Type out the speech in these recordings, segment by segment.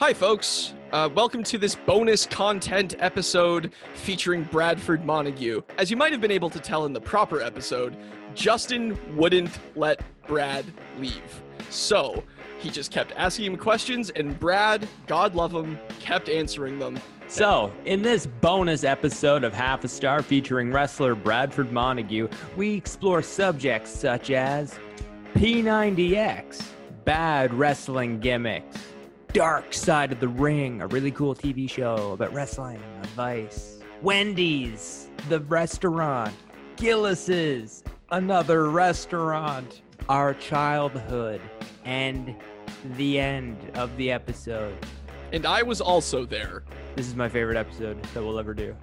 Hi, folks. Uh, welcome to this bonus content episode featuring Bradford Montague. As you might have been able to tell in the proper episode, Justin wouldn't let Brad leave. So he just kept asking him questions, and Brad, God love him, kept answering them. So, in this bonus episode of Half a Star featuring wrestler Bradford Montague, we explore subjects such as P90X, bad wrestling gimmicks, Dark Side of the Ring, a really cool TV show about wrestling on Vice, Wendy's, the restaurant, Gillis's, another restaurant, our childhood, and the end of the episode. And I was also there. This is my favorite episode that we'll ever do.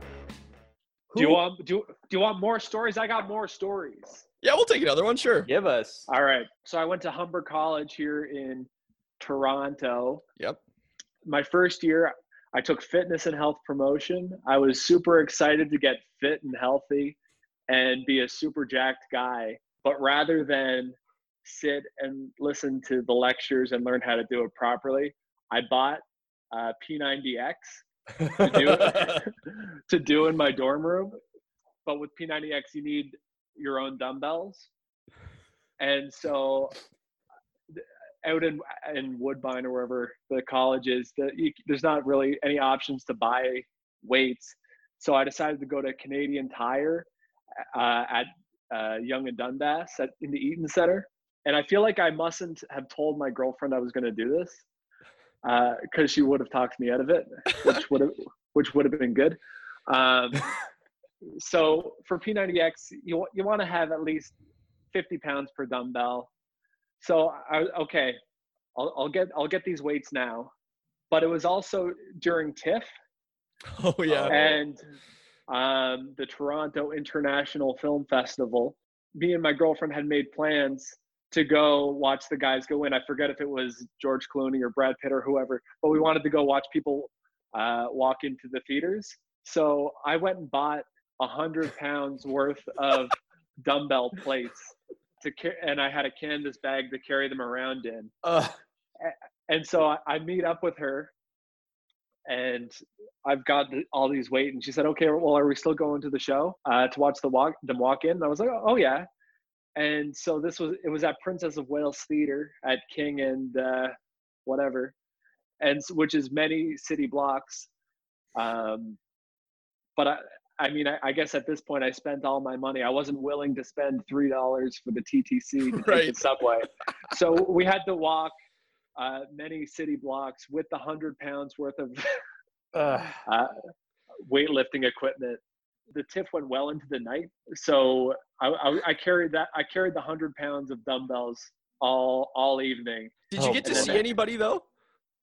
Do you want do, do you want more stories? I got more stories. Yeah, we'll take another one, sure. Give us. All right. So I went to Humber College here in Toronto. Yep. My first year, I took fitness and health promotion. I was super excited to get fit and healthy and be a super jacked guy. But rather than sit and listen to the lectures and learn how to do it properly, I bought uh, P90X to do, to do in my dorm room. But with P90X, you need your own dumbbells. And so out in in Woodbine or wherever the college is, that there's not really any options to buy weights. So I decided to go to Canadian Tire uh, at uh, Yonge and Dundas at, in the Eaton Center. And I feel like I mustn't have told my girlfriend I was going to do this because uh, she would have talked me out of it, which would have which would have been good. Um, so for P90X, you you want to have at least 50 pounds per dumbbell. So I, okay, I'll, I'll get I'll get these weights now, but it was also during TIFF. Oh yeah. And um, the Toronto International Film Festival. Me and my girlfriend had made plans to go watch the guys go in. I forget if it was George Clooney or Brad Pitt or whoever, but we wanted to go watch people uh, walk into the theaters. So I went and bought a hundred pounds worth of dumbbell plates to carry, and I had a canvas bag to carry them around in. Uh, and so I, I, meet up with her, and I've got the, all these weight, and she said, "Okay, well, are we still going to the show uh, to watch the walk them walk in?" And I was like, "Oh yeah." And so this was it was at Princess of Wales Theater at King and uh, whatever, and which is many city blocks. Um, but I, I mean, I, I, guess at this point I spent all my money. I wasn't willing to spend three dollars for the TTC to right. take the subway, so we had to walk uh, many city blocks with the hundred pounds worth of uh, weightlifting equipment. The TIFF went well into the night, so I, I, I carried that. I carried the hundred pounds of dumbbells all all evening. Did you oh, get to see anybody though?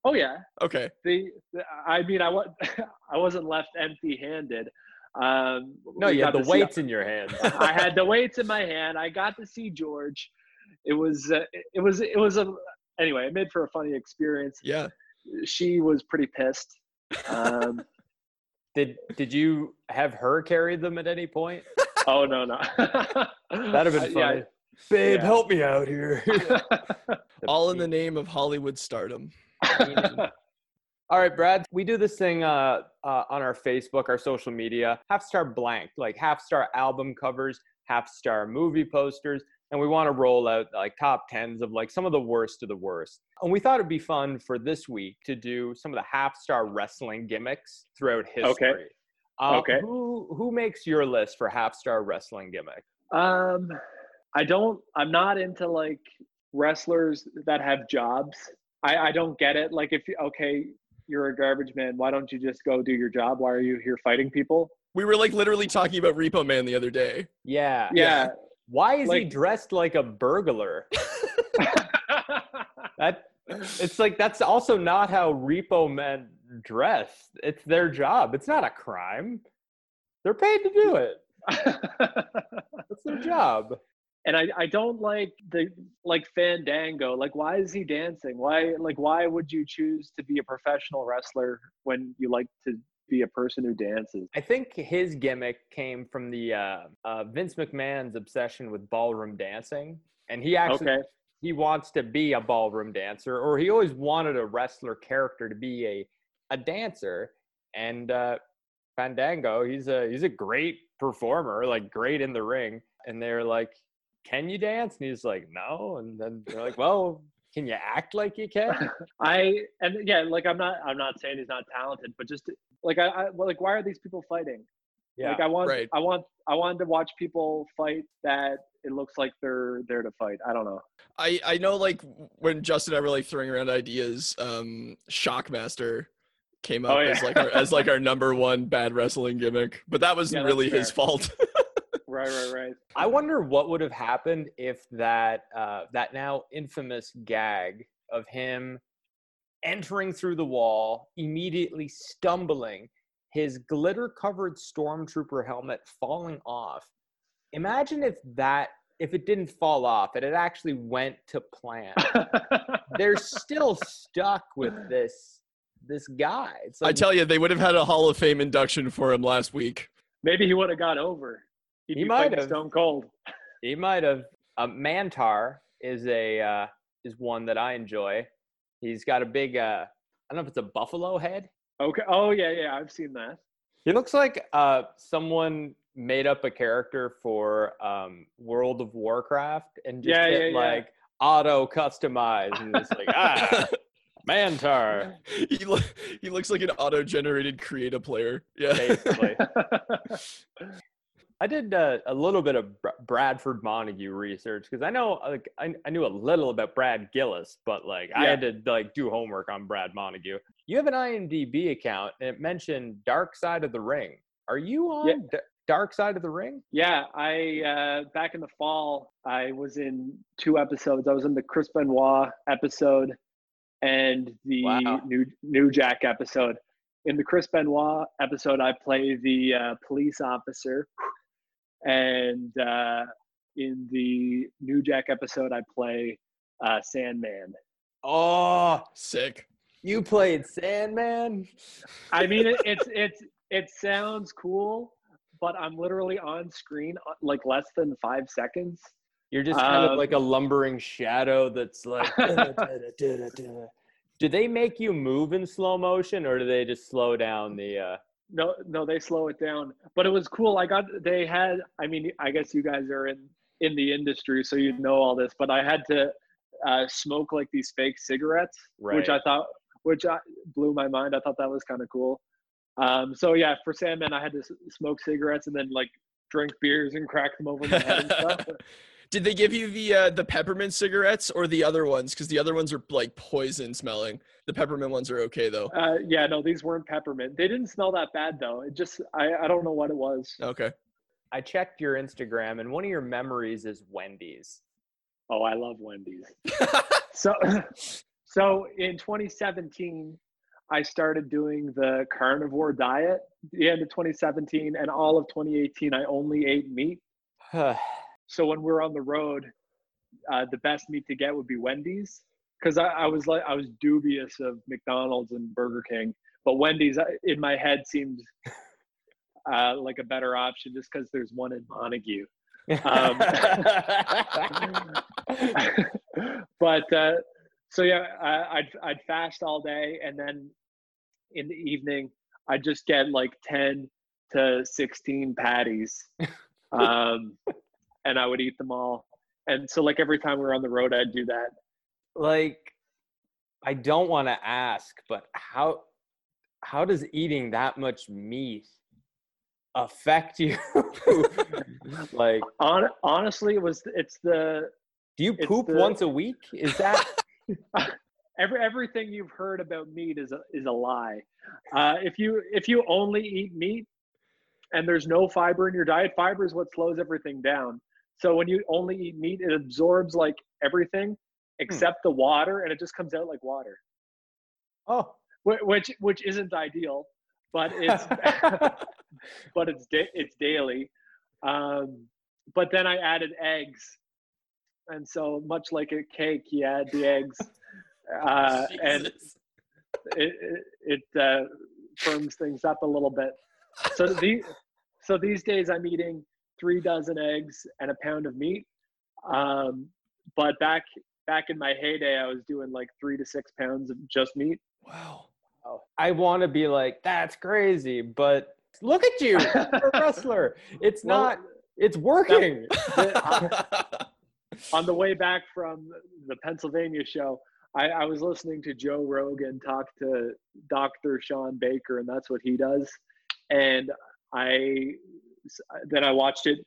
Oh yeah. Okay. The, the I mean I was I wasn't left empty-handed. Um, no, you had the weights in your hand. I had the weights in my hand. I got to see George. It was uh, it was it was a anyway. It made for a funny experience. Yeah. She was pretty pissed. Um, did did you have her carry them at any point? oh no no. That'd have been funny. Uh, yeah. Babe, yeah. help me out here. All in the name of Hollywood stardom. All right, Brad, we do this thing uh, uh, on our Facebook, our social media, half star blank, like half star album covers, half star movie posters. And we want to roll out like top tens of like some of the worst of the worst. And we thought it'd be fun for this week to do some of the half star wrestling gimmicks throughout history. Okay. Uh, okay. Who who makes your list for half star wrestling gimmick? Um, I don't. I'm not into like wrestlers that have jobs. I, I don't get it. Like if okay, you're a garbage man. Why don't you just go do your job? Why are you here fighting people? We were like literally talking about Repo Man the other day. Yeah. Yeah. Why is like, he dressed like a burglar? that it's like that's also not how repo men dress. It's their job. It's not a crime. They're paid to do it. That's their job and I, I don't like the like fandango like why is he dancing why like why would you choose to be a professional wrestler when you like to be a person who dances i think his gimmick came from the uh, uh, vince mcmahon's obsession with ballroom dancing and he actually okay. he wants to be a ballroom dancer, or he always wanted a wrestler character to be a a dancer. And uh, Fandango, he's a he's a great performer, like great in the ring. And they're like, "Can you dance?" And he's like, "No." And then they're like, "Well, can you act like you can?" I and yeah, like I'm not I'm not saying he's not talented, but just like I, I well, like why are these people fighting? Yeah, like I want right. I want I wanted to watch people fight that it looks like they're there to fight. I don't know. I I know like when Justin and I were like throwing around ideas, um, Shockmaster came up Oh, yeah. as like our, as like our number one bad wrestling gimmick, but that wasn't Yeah, that's really his fault. Right, right, right. I wonder what would have happened if that uh, that now infamous gag of him entering through the wall, immediately stumbling, his glitter-covered stormtrooper helmet falling off. Imagine if that if it didn't fall off, and it actually went to plan. They're still stuck with this this guy. It's I tell you, they would have had a Hall of Fame induction for him last week. Maybe he would have got over. He'd He be might have. Stone Cold. He might have. Um, Mantaur is a uh, is one that I enjoy. He's got a big. Uh, I don't know if it's a buffalo head. Okay. Oh yeah, yeah. I've seen that. He looks like uh, someone made up a character for um, World of Warcraft and just Yeah, hit yeah, yeah. like auto customize and it's like ah Mantaur he lo- he looks like an auto-generated creative player. Yeah. basically. I did uh, a little bit of Br- Bradford Montague research because I know like I, I knew a little about Brad Gillis, but like I had to like do homework on Brad Montague. You have an IMDb account and it mentioned Dark Side of the Ring. Are you on Yeah. D- Dark Side of the Ring? yeah, I uh, back in the fall, I was in two episodes. I was in the Chris Benoit episode and the Wow. new New Jack episode. In the Chris Benoit episode, I play the uh, police officer, and uh, in the New Jack episode, I play uh, Sandman. Oh, Sick. you played Sandman. I mean, it, it's it's it sounds cool, but I'm literally on screen uh, like less than five seconds. You're just kind of Um, like a lumbering shadow that's like. do they make you move in slow motion, or do they just slow down the? Uh... No, no, they slow it down. But it was cool. I got they had. I mean, I guess you guys are in in the industry, so you know all this. But I had to uh, smoke like these fake cigarettes, which I thought, which I, blew my mind. I thought that was kind of cool. Um, so yeah, for Sandman, I had to s- smoke cigarettes and then like drink beers and crack them over my head and stuff. Did they give you the uh, the peppermint cigarettes or the other ones? Because the other ones are like poison smelling. The peppermint ones are okay though. Uh, yeah, no, these weren't peppermint. They didn't smell that bad though. It just, I, I don't know what it was. Okay. I checked your Instagram, and one of your memories is Wendy's. Oh, I love Wendy's. So, so in 2017, I started doing the carnivore diet. The end of 2017 and all of 2018, I only ate meat. So when we're on the road, uh, the best meat to get would be Wendy's because I, I was like I was dubious of McDonald's and Burger King, but Wendy's uh, in my head seemed uh, like a better option just because there's one in Montague. Um, but uh, so yeah, I, I'd I'd fast all day, and then in the evening I'd just get like ten to sixteen patties, um, and I would eat them all. And so like every time we were on the road, I'd do that. like, I don't want to ask, but how how does eating that much meat affect you? like, On honestly, it was it's the do you poop the- once a week? Is that every everything you've heard about meat is a is a lie. Uh, if you if you only eat meat and there's no fiber in your diet, fiber is what slows everything down. So when you only eat meat, it absorbs like everything except the water, and it just comes out like water, oh? Which which isn't ideal, but it's but it's da- it's daily. Um, but then I added eggs, and so much like a cake, you add the eggs, uh, and it it, it uh, firms things up a little bit. So the so these days I'm eating three dozen eggs and a pound of meat. Um, but back back in my heyday, I was doing like three to six pounds of just meat. Wow. I want to be like, that's crazy, but look at you, you're a wrestler. It's Well, not. It's working. on the way back from the Pennsylvania show, I, I was listening to Joe Rogan talk to Dr. Shawn Baker, and that's what he does. And I then I watched it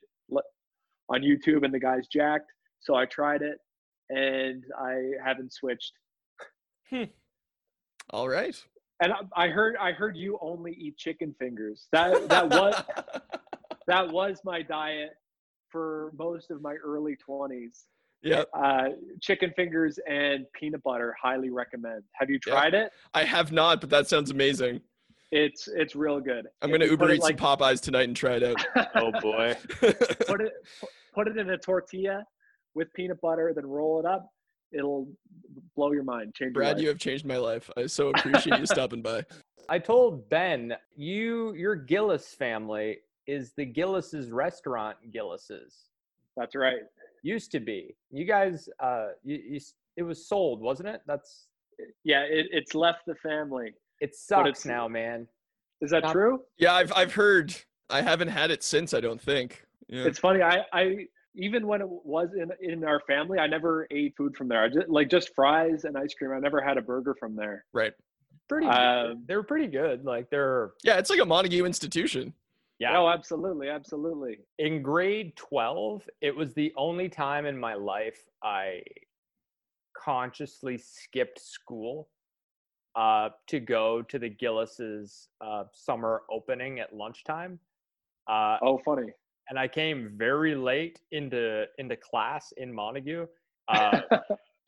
on YouTube, and the guy's jacked. So I tried it, and I haven't switched. All right. And I, I heard I heard you only eat chicken fingers. That that was that was my diet for most of my early twenties. Yeah. uh, chicken fingers and peanut butter highly recommend have you Yeah. tried it I have not, but that sounds amazing. It's it's real good I'm gonna Uber eat like, some Popeyes tonight and try it out. oh boy. put it put it in a tortilla with peanut butter then roll it up it'll blow your mind change your Brad, life. you have changed my life. I so appreciate you stopping by. I told Ben, you your Gillis family is the Gillis's restaurant Gillis's. that's right Used to be. You guys uh you, you it was sold, wasn't it? That's yeah it, it's left the family it But sucks now, man. is that Not- true Yeah, I've I've heard. I haven't had it since. I don't think. Yeah. it's funny i i even when it was in in our family i never ate food from there i just like just fries and ice cream i never had a burger from there right. Pretty. Um, They're pretty good. Like they're Yeah, it's like a Montague institution. yeah. oh absolutely absolutely in grade 12 it was the only time in my life i consciously skipped school uh, to go to the gillis's uh, summer opening at lunchtime uh, oh funny. and i came very late into into class in montague uh,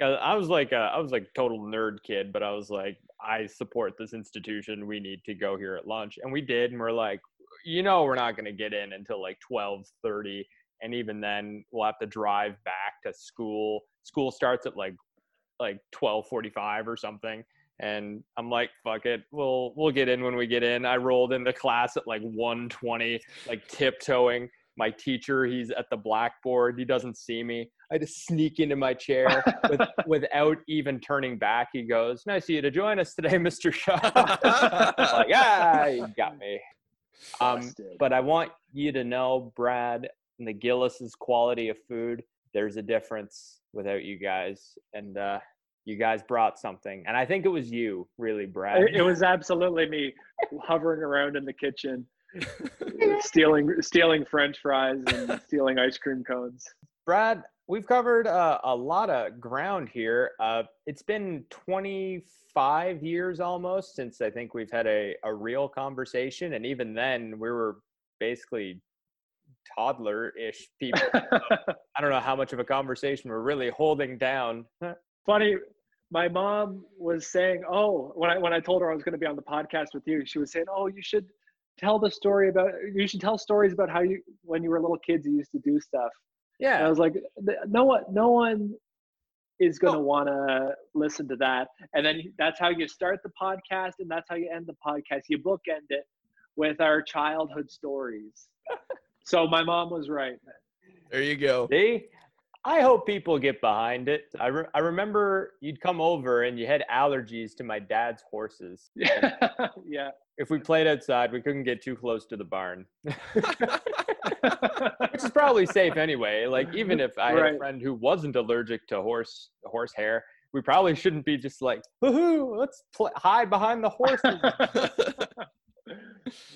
i was like a, i was like total nerd kid but i was like i support this institution. We need to go here at lunch. And we did and we're like you know we're not going to get in until like 12:30 and even then we'll have to drive back to school. School starts at like like 12:45 or something and I'm like fuck it we'll we'll get in when we get in. I rolled into class at like 1:20 like tiptoeing. My teacher he's at the blackboard he doesn't see me. I just sneak into my chair with, without even turning back. He goes nice of you to join us today Mr. Shaw. Like ah you got me. Um, but I want you to know, Brad, and the Gillis's quality of food, there's a difference without you guys. And uh, you guys brought something. And I think it was you, really, Brad. It, it was absolutely me hovering around in the kitchen, stealing stealing French fries and stealing ice cream cones. Brad, we've covered uh, a lot of ground here. Uh, it's been 25 years almost since I think we've had a, a real conversation. And even then, we were basically toddler ish people. I don't know how much of a conversation we're really holding down. Funny, my mom was saying, "Oh, when I when I told her I was going to be on the podcast with you, she was saying, "Oh, you should tell the story about you should tell stories about how you when you were little kids you used to do stuff." And I was like, "No one, no one is going to Oh. want to listen to that." And then that's how you start the podcast, and that's how you end the podcast. You bookend it with our childhood stories. so my mom was right. There you go. See? I hope people get behind it. I, re- I remember you'd come over and you had allergies to my dad's horses. yeah. If we played outside, we couldn't get too close to the barn, which is probably safe anyway. Like even if I had a friend who wasn't allergic to horse horse hair, we probably shouldn't be just like, woohoo, let's pl- hide behind the horses.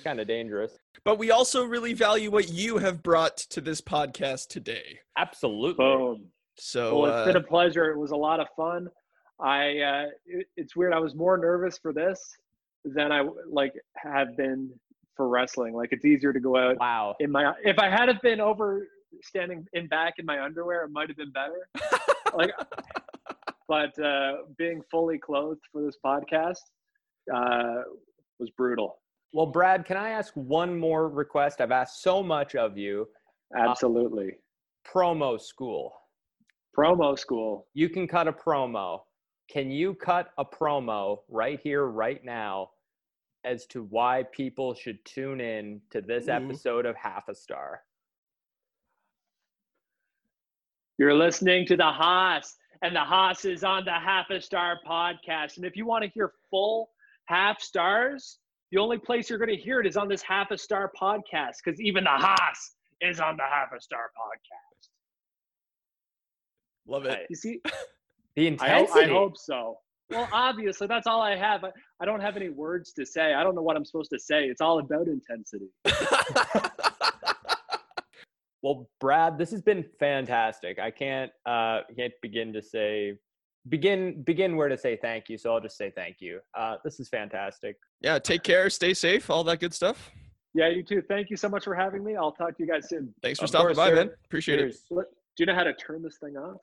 kind of dangerous. but we also really value what you have brought to this podcast today. Absolutely. Boom. So well, it's been uh, a pleasure. It was a lot of fun. I uh, it, it's weird. I was more nervous for this than I like have been for wrestling. Like it's easier to go out Wow. in my. If I had have been over standing in back in my underwear, it might have been better. like, but uh, being fully clothed for this podcast uh, was brutal. Well, Brad, can I ask one more request? I've asked so much of you. Uh, Absolutely. Promo school. Promo school. You can cut a promo. Can you cut a promo right here, right now, as to why people should tune in to this Ooh. episode of Half a Star? You're listening to the Haas and the Haas is on the Half a Star podcast. And if you want to hear full half stars, the only place you're going to hear it is on this Half a Star podcast because even the Haas is on the Half a Star podcast. Love it. You see, The I intensity. I hope so. Well, obviously, that's all I have. I, I don't have any words to say. I don't know what I'm supposed to say. It's all about intensity. Well, Brad, this has been fantastic. I can't uh can't begin to say begin begin where to say thank you. So I'll just say thank you. Uh, this is fantastic. yeah, take care, stay safe, all that good stuff. Yeah, you too. Thank you so much for having me. I'll talk to you guys soon. Thanks for Of stopping course, by, sir. man. Appreciate it. Do you know how to turn this thing off?